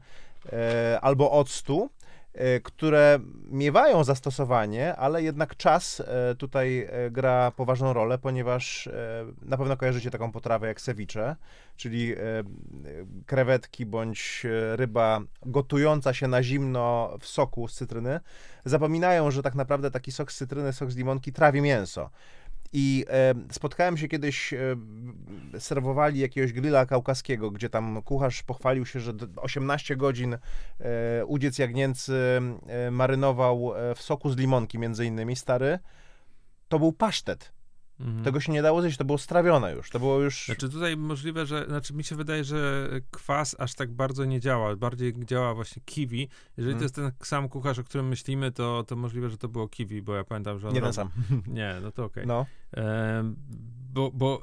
e, albo octu. E, Które miewają zastosowanie, ale jednak czas e, tutaj e, gra poważną rolę, ponieważ na pewno kojarzycie taką potrawę jak ceviche, czyli krewetki bądź ryba gotująca się na zimno w soku z cytryny, zapominają, że tak naprawdę taki sok z cytryny, sok z limonki trawi mięso. I spotkałem się kiedyś, serwowali jakiegoś grilla kaukaskiego, gdzie tam kucharz pochwalił się, że d- 18 godzin e, udziec jagnięcy marynował e, w soku z limonki między innymi, stary. To był pasztet. Mhm. Tego się nie dało zjeść, to było strawione już. To było już... Znaczy tutaj możliwe, że, znaczy mi się wydaje, że kwas aż tak bardzo nie działa, bardziej działa właśnie kiwi. Jeżeli Mm. to jest ten sam kucharz, o którym myślimy, to, to możliwe, że to było kiwi, bo ja pamiętam, że on nie ten sam. Nie, no to okej. No. Em, Bo, bo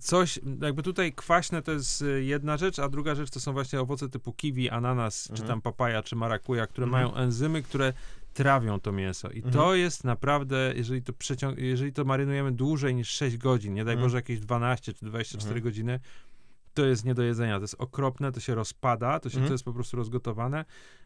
coś, jakby tutaj kwaśne to jest y, jedna rzecz, a druga rzecz to są właśnie owoce typu kiwi, ananas, czy Mhm. tam papaja, czy marakuja, które Mhm. mają enzymy, które trawią to mięso. I Mhm. to jest naprawdę, jeżeli to, przeciąg- jeżeli to marynujemy dłużej niż 6 godzin, nie daj Mhm. Boże jakieś 12 czy 24 Mhm. godziny, to jest nie do jedzenia, to jest okropne, to się rozpada, to, się, Mhm. to jest po prostu rozgotowane,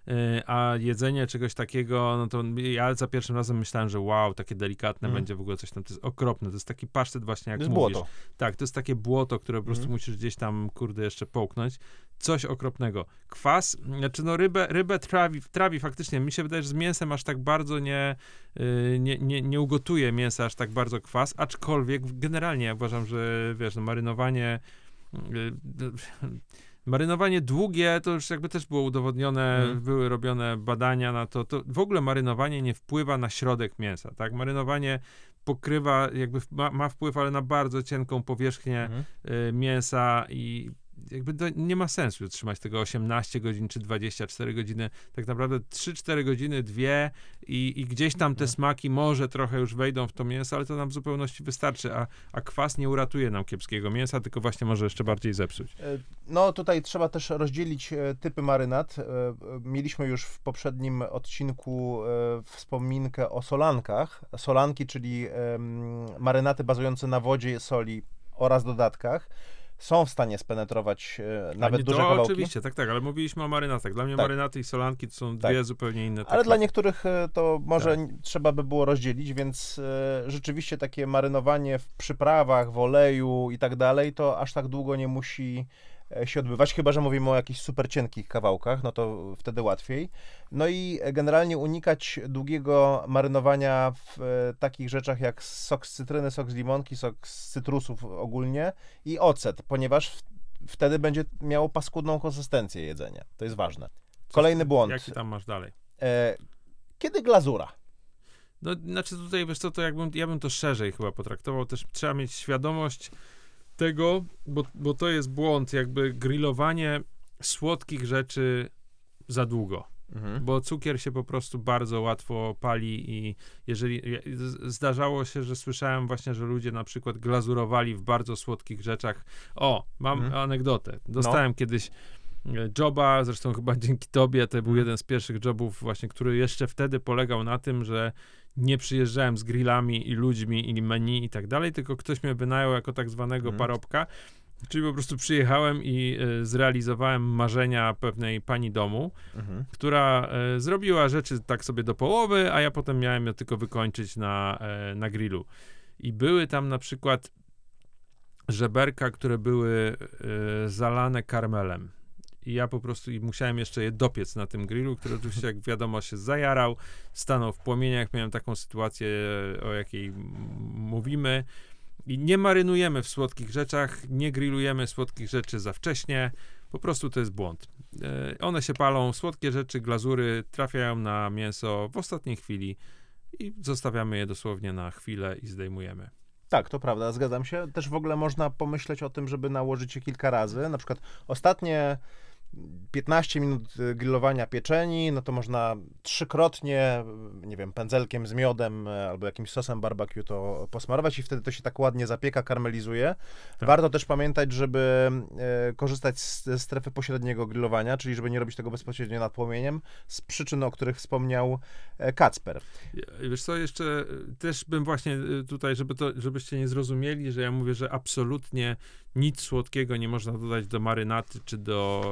y, a jedzenie czegoś takiego, no to ja za pierwszym razem myślałem, że wow, takie delikatne Mhm. będzie w ogóle coś tam, to jest okropne, to jest taki pasztet właśnie jak To jest mówisz. błoto. Tak, to jest takie błoto, które po prostu Mhm. musisz gdzieś tam, kurde, jeszcze połknąć. Coś okropnego. Kwas, znaczy no rybę, rybę trawi, trawi faktycznie. Mi się wydaje, że z mięsem aż tak bardzo nie, y, nie, nie, nie ugotuje mięsa aż tak bardzo kwas, aczkolwiek generalnie ja uważam, że wiesz, no marynowanie Marynowanie długie, to już jakby też było udowodnione, Mhm. były robione badania na to, to. W ogóle marynowanie nie wpływa na środek mięsa, tak? Marynowanie pokrywa, jakby ma, ma wpływ, ale na bardzo cienką powierzchnię Mhm. y, mięsa i jakby to nie ma sensu trzymać tego 18 godzin czy 24 godziny. Tak naprawdę 3-4 godziny, dwie i, i gdzieś tam te Mhm. smaki może trochę już wejdą w to mięso, ale to nam w zupełności wystarczy, a, a kwas nie uratuje nam kiepskiego mięsa, tylko właśnie może jeszcze bardziej zepsuć. E, No tutaj trzeba też rozdzielić e, typy marynat. E, Mieliśmy już w poprzednim odcinku wspominkę o solankach. Solanki, czyli marynaty bazujące na wodzie, soli oraz dodatkach, są w stanie spenetrować e, nawet nie, duże to kawałki. oczywiście, tak, tak, ale mówiliśmy o marynatach. Dla mnie Tak. marynaty i solanki to są Tak. dwie zupełnie inne Ale dla niektórych e, to może Tak. trzeba by było rozdzielić, więc e, rzeczywiście takie marynowanie w przyprawach, w oleju i tak dalej, to aż tak długo nie musi się odbywać, chyba że mówimy o jakichś super cienkich kawałkach, no to wtedy łatwiej. No i e, generalnie unikać długiego marynowania w e, takich rzeczach jak sok z cytryny, sok z limonki, sok z cytrusów ogólnie i ocet, ponieważ wtedy będzie miało paskudną konsystencję jedzenia. To jest ważne. Kolejny błąd. Jaki tam masz dalej? E, kiedy glazura? No, znaczy tutaj, wiesz co, to jakbym, ja bym to szerzej chyba potraktował, też trzeba mieć świadomość tego, bo, bo to jest błąd, jakby grillowanie słodkich rzeczy za długo, Mhm. bo cukier się po prostu bardzo łatwo pali i jeżeli, zdarzało się, że słyszałem właśnie, że ludzie na przykład glazurowali w bardzo słodkich rzeczach. O, mam Mhm. anegdotę. Dostałem kiedyś e, joba, zresztą chyba dzięki tobie, to był jeden z pierwszych jobów właśnie, który jeszcze wtedy polegał na tym, że nie przyjeżdżałem z grillami i ludźmi i menu i tak dalej, tylko ktoś mnie wynajął jako tak zwanego Mhm. parobka, czyli po prostu przyjechałem i e, zrealizowałem marzenia pewnej pani domu, Mhm. która e, zrobiła rzeczy tak sobie do połowy, a ja potem miałem je tylko wykończyć na, e, na grillu. I były tam na przykład żeberka, które były zalane karmelem. I ja po prostu i musiałem jeszcze je dopiec na tym grillu, który oczywiście, jak wiadomo, się zajarał, stanął w płomieniach. Miałem taką sytuację, o jakiej mówimy. I nie marynujemy w słodkich rzeczach, nie grillujemy słodkich rzeczy za wcześnie. Po prostu to jest błąd. E, One się palą, słodkie rzeczy, glazury trafiają na mięso w ostatniej chwili i zostawiamy je dosłownie na chwilę i zdejmujemy. Tak, to prawda, zgadzam się. Też w ogóle można pomyśleć o tym, żeby nałożyć je kilka razy. Na przykład ostatnie 15 minut y, grillowania pieczeni, no to można trzykrotnie, y, nie wiem, pędzelkiem z miodem y, albo jakimś sosem barbecue to posmarować i wtedy to się tak ładnie zapieka, karmelizuje. Tak. Warto też pamiętać, żeby korzystać z strefy pośredniego grillowania, czyli żeby nie robić tego bezpośrednio nad płomieniem, z przyczyn, o których wspomniał e, Kacper. Wiesz co, jeszcze też bym właśnie tutaj, żeby to, żebyście nie zrozumieli, że ja mówię, że absolutnie nic słodkiego nie można dodać do marynaty czy do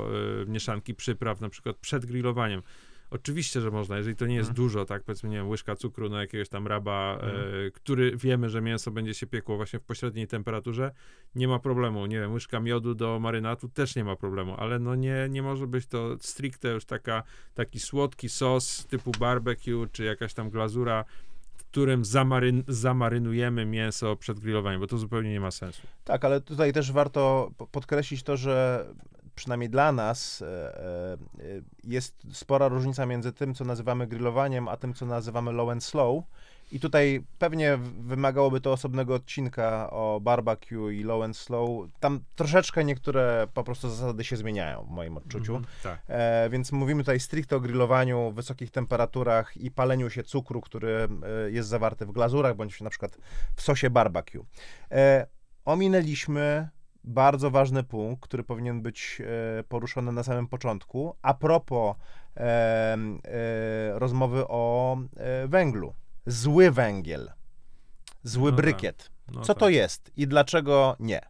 y, mieszanki przypraw, na przykład przed grillowaniem. Oczywiście, że można, jeżeli to nie jest Mhm. dużo, tak, powiedzmy, nie wiem, łyżka cukru na jakiegoś tam raba, Mhm. y, który wiemy, że mięso będzie się piekło właśnie w pośredniej temperaturze, nie ma problemu, nie wiem, łyżka miodu do marynatu też nie ma problemu, ale no nie, nie może być to stricte już taka, taki słodki sos typu barbecue, czy jakaś tam glazura, którym zamaryn, zamarynujemy mięso przed grillowaniem, bo to zupełnie nie ma sensu. Tak, ale tutaj też warto po- podkreślić to, że przynajmniej dla nas e, e, jest spora różnica między tym, co nazywamy grillowaniem, a tym, co nazywamy low and slow. I tutaj pewnie wymagałoby to osobnego odcinka o barbecue i low and slow. Tam troszeczkę niektóre po prostu zasady się zmieniają w moim odczuciu. Mhm, tak. E, więc mówimy tutaj stricte o grillowaniu, wysokich temperaturach i paleniu się cukru, który e, jest zawarty w glazurach, bądź na przykład w sosie barbecue. E, ominęliśmy bardzo ważny punkt, który powinien być e, poruszony na samym początku, a propos e, rozmowy o e, węglu. Zły węgiel, zły No tak. brykiet. No Co tak. to jest i dlaczego nie?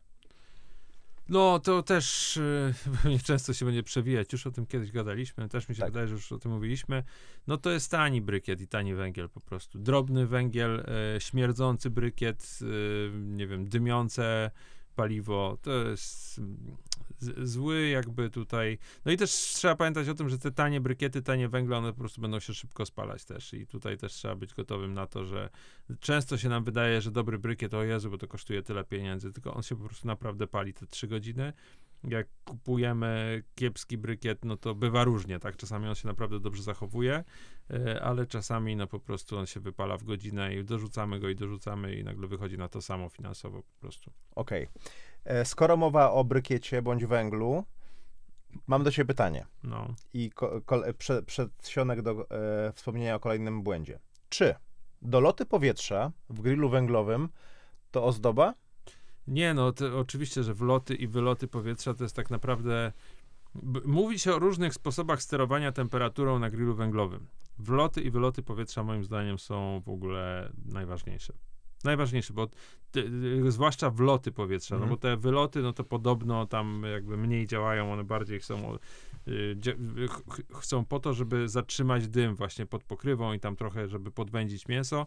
No, to też y, pewnie często się będzie przewijać. Już o tym kiedyś gadaliśmy, też mi się Tak. wydaje, że już o tym mówiliśmy. No to jest tani brykiet i tani węgiel po prostu. Drobny węgiel, e, śmierdzący brykiet, e, nie wiem, dymiące paliwo. To jest z, zły jakby tutaj. No i też trzeba pamiętać o tym, że te tanie brykiety, tanie węgle, one po prostu będą się szybko spalać też. I tutaj też trzeba być gotowym na to, że często się nam wydaje, że dobry brykiet, o Jezu, bo to kosztuje tyle pieniędzy, tylko on się po prostu naprawdę pali te trzy godziny. Jak kupujemy kiepski brykiet, no to bywa różnie, tak? Czasami on się naprawdę dobrze zachowuje, e, ale czasami no po prostu on się wypala w godzinę i dorzucamy go i dorzucamy i nagle wychodzi na to samo finansowo po prostu. Okej. E, Skoro mowa o brykiecie bądź węglu, mam do ciebie pytanie No. i ko- prze- przedsionek do e, wspomnienia o kolejnym błędzie. Czy doloty powietrza w grillu węglowym to ozdoba? Nie, no to oczywiście, że wloty i wyloty powietrza to jest tak naprawdę. b- Mówi się o różnych sposobach sterowania temperaturą na grillu węglowym. Wloty i wyloty powietrza, moim zdaniem, są w ogóle najważniejsze. Najważniejsze, bo ty, y, zwłaszcza wloty powietrza, Mhm. no bo te wyloty, no to podobno tam jakby mniej działają, one bardziej są, y, ch- chcą po to, żeby zatrzymać dym właśnie pod pokrywą i tam trochę, żeby podwędzić mięso.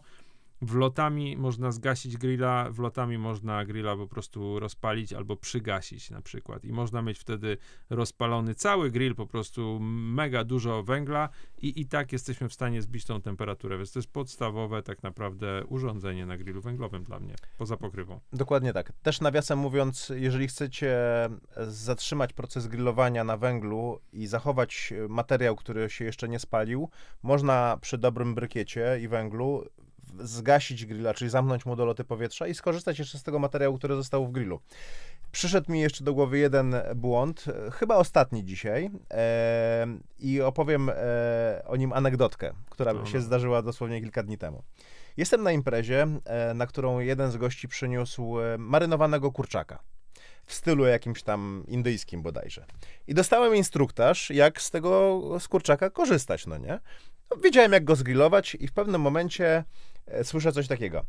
Wlotami można zgasić grilla, wlotami można grilla po prostu rozpalić albo przygasić na przykład. I można mieć wtedy rozpalony cały grill, po prostu mega dużo węgla i i tak jesteśmy w stanie zbić tą temperaturę. Więc to jest podstawowe tak naprawdę urządzenie na grillu węglowym dla mnie, poza pokrywą. Dokładnie tak. Też nawiasem mówiąc, jeżeli chcecie zatrzymać proces grillowania na węglu i zachować materiał, który się jeszcze nie spalił, można przy dobrym brykiecie i węglu zgasić grilla, czyli zamknąć mu doloty powietrza i skorzystać jeszcze z tego materiału, który został w grillu. Przyszedł mi jeszcze do głowy jeden błąd, chyba ostatni dzisiaj, e, i opowiem e, o nim anegdotkę, która No, się zdarzyła dosłownie kilka dni temu. Jestem na imprezie, e, na którą jeden z gości przyniósł e, marynowanego kurczaka. W stylu jakimś tam indyjskim bodajże. I dostałem instruktaż, jak z tego z kurczaka korzystać, no nie? No, wiedziałem, jak go zgrillować i w pewnym momencie słyszę coś takiego.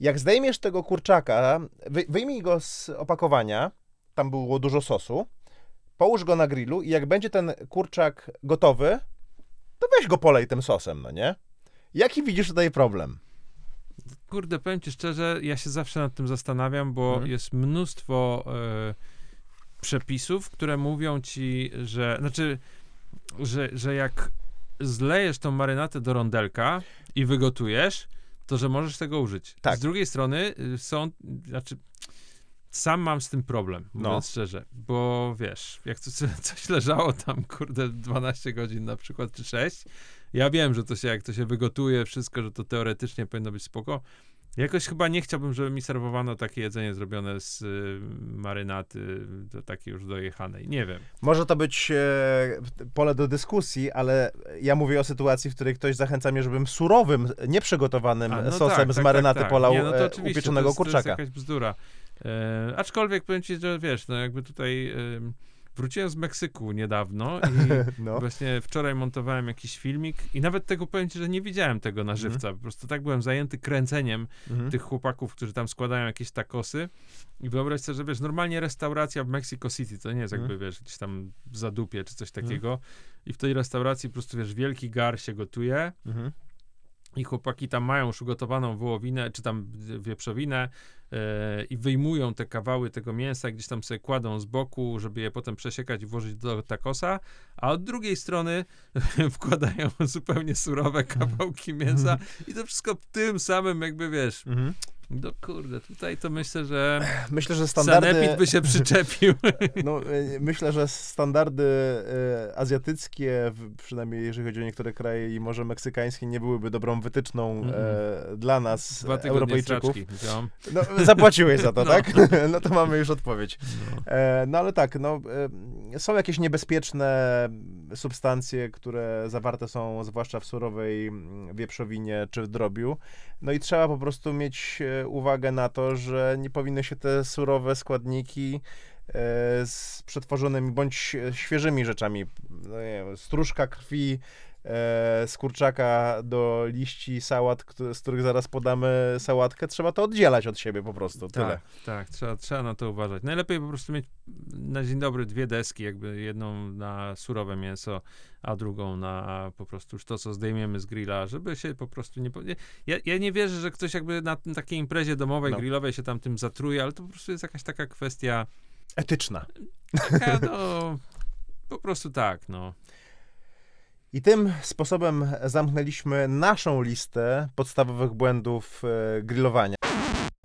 Jak zdejmiesz tego kurczaka, wy, wyjmij go z opakowania, tam było dużo sosu, połóż go na grillu i jak będzie ten kurczak gotowy, to weź go polej tym sosem, no nie? Jaki widzisz tutaj problem? Kurde, powiem ci szczerze, ja się zawsze nad tym zastanawiam, bo Mhm. jest mnóstwo e, przepisów, które mówią ci, że znaczy, że, że jak zlejesz tą marynatę do rondelka i wygotujesz, to że możesz tego użyć. Tak. Z drugiej strony y, są, znaczy sam mam z tym problem, No. mówiąc szczerze, bo wiesz, jak to, coś leżało tam, kurde, 12 godzin na przykład, czy 6, ja wiem, że to się, jak to się wygotuje, wszystko, że to teoretycznie powinno być spoko. Jakoś chyba nie chciałbym, żeby mi serwowano takie jedzenie zrobione z y, marynaty, do takiej już dojechanej. Nie wiem. Może to być e, pole do dyskusji, ale ja mówię o sytuacji, w której ktoś zachęca mnie, żebym surowym, nieprzygotowanym A, no sosem tak, z tak, marynaty tak, tak. polał Nie, no to e, upieczonego to jest, To kurczaka. jest jakaś bzdura. E, aczkolwiek powiem ci, że wiesz, no jakby tutaj em, wróciłem z Meksyku niedawno i No. Właśnie wczoraj montowałem jakiś filmik i nawet tego powiem ci, że nie widziałem tego na Mhm. żywca. Po prostu tak byłem zajęty kręceniem Mhm. tych chłopaków, którzy tam składają jakieś takosy. I wyobraź sobie, że wiesz, normalnie restauracja w Mexico City, to nie jest jakby, Mhm. wiesz, gdzieś tam w zadupie czy coś Mhm. takiego. I w tej restauracji po prostu, wiesz, wielki gar się gotuje Mhm. I chłopaki tam mają już ugotowaną wołowinę, czy tam wieprzowinę e, i wyjmują te kawały tego mięsa, gdzieś tam sobie kładą z boku, żeby je potem przesiekać i włożyć do takosa, a od drugiej strony wkładają zupełnie surowe kawałki mięsa i to wszystko w tym samym jakby, wiesz, Mhm. No kurde, tutaj to myślę, że Myślę, że standardy... sanepid by się przyczepił. No, e, myślę, że standardy e, azjatyckie, przynajmniej jeżeli chodzi o niektóre kraje i może meksykańskie, nie byłyby dobrą wytyczną e, dla nas, Dwa Europejczyków. straczki. No, zapłaciłeś za to, No. tak? No to mamy już odpowiedź. No. E, no ale tak, no, e, są jakieś niebezpieczne substancje, które zawarte są zwłaszcza w surowej mm, wieprzowinie czy w drobiu. No i trzeba po prostu mieć uwagę na to, że nie powinny się te surowe składniki e, z przetworzonymi bądź świeżymi rzeczami, no nie wiem, stróżka krwi, z kurczaka do liści sałat, z których zaraz podamy sałatkę, trzeba to oddzielać od siebie po prostu. Tyle. Tak, tak, trzeba, trzeba na to uważać. Najlepiej po prostu mieć na dzień dobry dwie deski, jakby jedną na surowe mięso, a drugą na po prostu już to, co zdejmiemy z grilla, żeby się po prostu nie... Ja, ja nie wierzę, że ktoś jakby na takiej imprezie domowej, No. grillowej się tam tym zatruje, ale to po prostu jest jakaś taka kwestia, Etyczna. taka, no, po prostu tak, no. I tym sposobem zamknęliśmy naszą listę podstawowych błędów e, grillowania.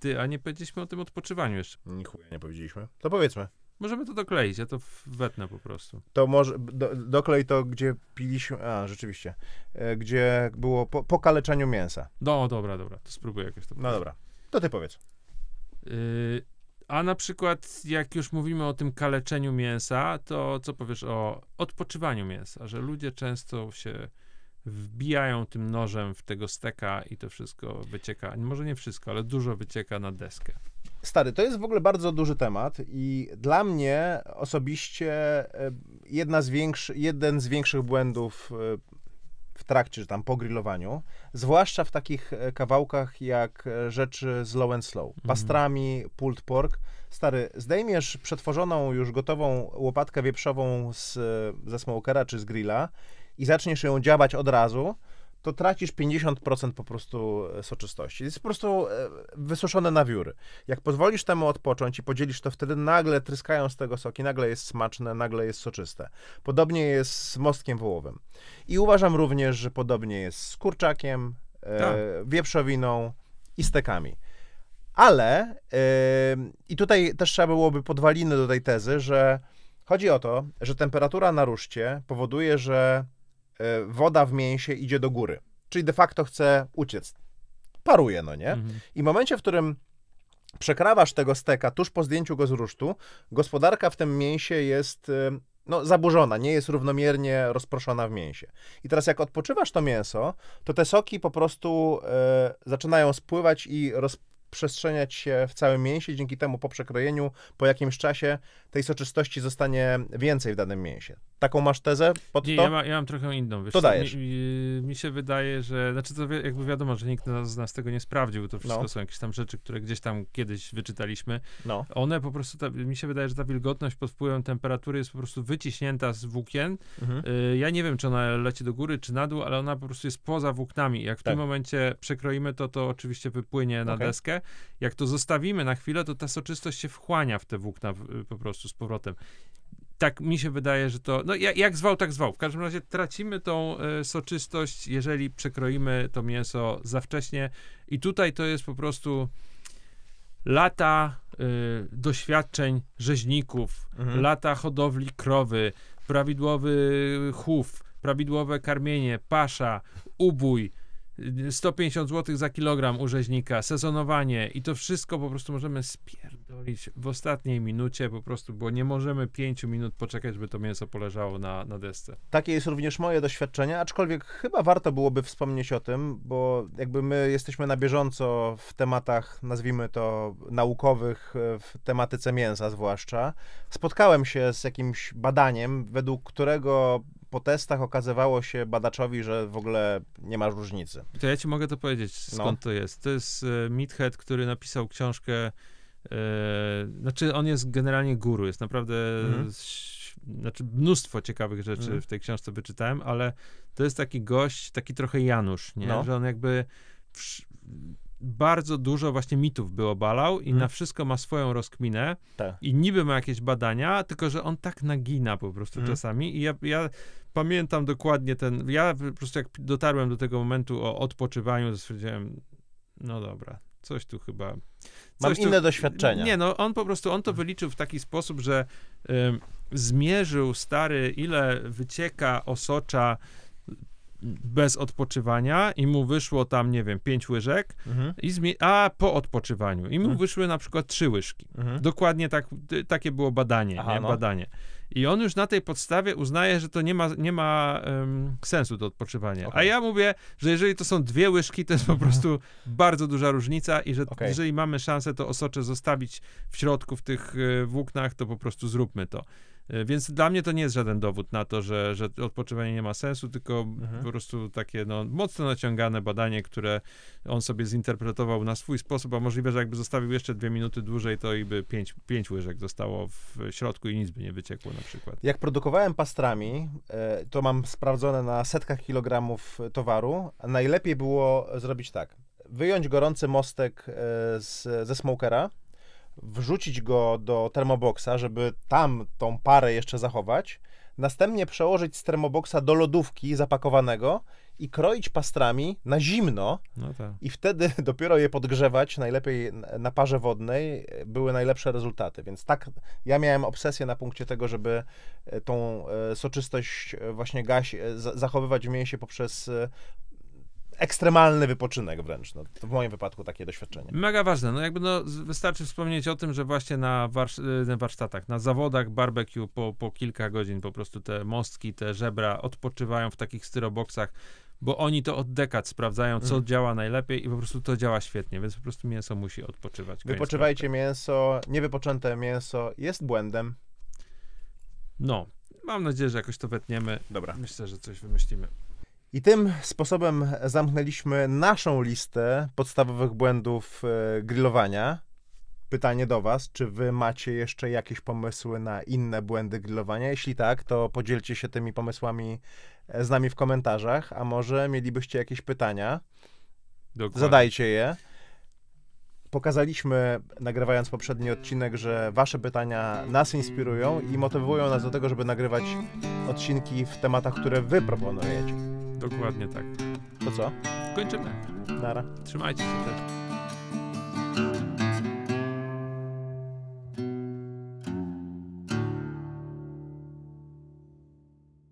Ty, a nie powiedzieliśmy o tym odpoczywaniu jeszcze. Ni chuja nie powiedzieliśmy. To powiedzmy. Możemy to dokleić, ja to wetnę po prostu. To może do, doklej to, gdzie piliśmy. A, rzeczywiście. E, gdzie było po, po kaleczeniu mięsa. No, dobra, dobra, to spróbuję jakoś to No dobra. To ty powiedz. Yy, a na przykład, jak już mówimy o tym kaleczeniu mięsa, to co powiesz o odpoczywaniu mięsa? Że ludzie często się wbijają tym nożem w tego steka i to wszystko wycieka. Może nie wszystko, ale dużo wycieka na deskę. Stary, to jest w ogóle bardzo duży temat i dla mnie osobiście e, jedna z jeden z większych błędów e, w trakcie, czy tam po grillowaniu, zwłaszcza w takich e, kawałkach jak e, rzeczy z low and slow, pastrami, pulled pork. Stary, zdejmiesz przetworzoną, już gotową łopatkę wieprzową z, e, ze smokera czy z grilla i zaczniesz ją dziabać od razu, to tracisz 50% po prostu e, soczystości. Jest po prostu e, wysuszone na wióry. Jak pozwolisz temu odpocząć i podzielisz to wtedy, nagle tryskają z tego soki, nagle jest smaczne, nagle jest soczyste. Podobnie jest z mostkiem wołowym. I uważam również, że podobnie jest z kurczakiem, e, Tak. wieprzowiną i stekami. Ale, e, i tutaj też trzeba byłoby podwaliny do tej tezy, że chodzi o to, że temperatura na ruszcie powoduje, że woda w mięsie idzie do góry. Czyli de facto chce uciec. Paruje, no nie? Mhm. I w momencie, w którym przekrawasz tego steka tuż po zdjęciu go z rusztu, gospodarka w tym mięsie jest y, no, zaburzona, nie jest równomiernie rozproszona w mięsie. I teraz jak odpoczywasz to mięso, to te soki po prostu e, zaczynają spływać i rozprzestrzeniać się w całym mięsie, dzięki temu po przekrojeniu, po jakimś czasie tej soczystości zostanie więcej w danym mięsie. Taką masz tezę pod Nie, to? ja, ma, ja mam trochę inną. Wiesz, To dajesz. Mi, mi, mi się wydaje, że. Znaczy, to jakby wiadomo, że nikt z nas tego nie sprawdził. To wszystko No. są jakieś tam rzeczy, które gdzieś tam kiedyś wyczytaliśmy. No. One po prostu, ta, mi się wydaje, że ta wilgotność pod wpływem temperatury jest po prostu wyciśnięta z włókien. Mhm. Y, ja nie wiem, czy ona leci do góry, czy na dół, ale ona po prostu jest poza włóknami. Jak w Tak. tym momencie przekroimy to, to oczywiście wypłynie na Okej. deskę. Jak to zostawimy na chwilę, to ta soczystość się wchłania w te włókna y, po prostu z powrotem. Tak mi się wydaje, że to. No, jak, zwał, tak zwał. W każdym razie tracimy tą y, soczystość, jeżeli przekroimy to mięso za wcześnie. I tutaj to jest po prostu lata y, doświadczeń rzeźników, Mhm. lata hodowli krowy, prawidłowy chów, prawidłowe karmienie, pasza, ubój, 150 zł za kilogram u rzeźnika, sezonowanie i to wszystko po prostu możemy spierdolić w ostatniej minucie po prostu, bo nie możemy 5 minut poczekać, żeby to mięso poleżało na, na desce. Takie jest również moje doświadczenie, aczkolwiek chyba warto byłoby wspomnieć o tym, bo jakby my jesteśmy na bieżąco w tematach, nazwijmy to naukowych, w tematyce mięsa zwłaszcza. Spotkałem się z jakimś badaniem, według którego po testach okazywało się badaczowi, że w ogóle nie ma różnicy. To ja ci mogę to powiedzieć, skąd No. to jest. To jest e, Meathead, który napisał książkę, e, znaczy on jest generalnie guru, jest naprawdę, Mhm. znaczy mnóstwo ciekawych rzeczy Mhm. w tej książce wyczytałem, ale to jest taki gość, taki trochę Janusz, nie? No. Że on jakby bardzo dużo właśnie mitów by obalał i Mhm. na wszystko ma swoją rozkminę Tak. i niby ma jakieś badania, tylko że on tak nagina po prostu Mhm. czasami i ja, ja pamiętam dokładnie ten, ja po prostu jak dotarłem do tego momentu o odpoczywaniu, stwierdziłem, no dobra, coś tu chyba... Mam coś tu- inne doświadczenia. Nie, no on po prostu, on to wyliczył w taki sposób, że ym, zmierzył stary, ile wycieka osocza bez odpoczywania i mu wyszło tam, nie wiem, pięć łyżek, Mhm. i a po odpoczywaniu. I mu Mhm. wyszły na przykład trzy łyżki. Mhm. Dokładnie tak, takie było badanie, Aha, nie? no. badanie. I on już na tej podstawie uznaje, że to nie ma, nie ma em, sensu to odpoczywanie. A Okej. ja mówię, że jeżeli to są dwie łyżki, to jest po prostu bardzo duża różnica i że Okej. jeżeli mamy szansę to osocze zostawić w środku, w tych y, włóknach, to po prostu zróbmy to. Y, Więc dla mnie to nie jest żaden dowód na to, że, że odpoczywanie nie ma sensu, tylko Mhm. po prostu takie no, mocno naciągane badanie, które on sobie zinterpretował na swój sposób, a możliwe, że jakby zostawił jeszcze dwie minuty dłużej, to i by pięć, pięć łyżek zostało w środku i nic by nie wyciekło na przykład. Jak produkowałem pastrami, e, to mam sprawdzone na setkach kilogramów towaru. Najlepiej było zrobić tak. Wyjąć gorący mostek e, z, ze smokera, wrzucić go do termoboxa, żeby tam tą parę jeszcze zachować. Następnie przełożyć z termoboxa do lodówki zapakowanego i kroić pastrami na zimno, No tak. i wtedy dopiero je podgrzewać, najlepiej na parze wodnej, e, były najlepsze rezultaty. Więc tak, ja miałem obsesję na punkcie tego, żeby e, tą e, soczystość właśnie gaś, za- zachowywać w mięsie poprzez ekstremalny wypoczynek wręcz. No, to w moim wypadku takie doświadczenie. Mega ważne. No jakby no, wystarczy wspomnieć o tym, że właśnie na, warsz- y, na warsztatach, na zawodach barbecue po, po kilka godzin po prostu te mostki, te żebra odpoczywają w takich styroboksach, bo oni to od dekad sprawdzają, co Mhm. działa najlepiej i po prostu to działa świetnie, więc po prostu mięso musi odpoczywać. Wypoczywajcie mięso, niewypoczęte mięso jest błędem. No, mam nadzieję, że jakoś to wetniemy. Dobra. Myślę, że coś wymyślimy. I tym sposobem zamknęliśmy naszą listę podstawowych błędów e, grillowania. Pytanie do Was, czy Wy macie jeszcze jakieś pomysły na inne błędy grillowania? Jeśli tak, to podzielcie się tymi pomysłami e, z nami w komentarzach, a może mielibyście jakieś pytania? Dokładnie. Zadajcie je. Pokazaliśmy, nagrywając poprzedni odcinek, że Wasze pytania nas inspirują i motywują nas do tego, żeby nagrywać odcinki w tematach, które Wy proponujecie. Dokładnie tak. To co? Kończymy. Nara. Trzymajcie się też.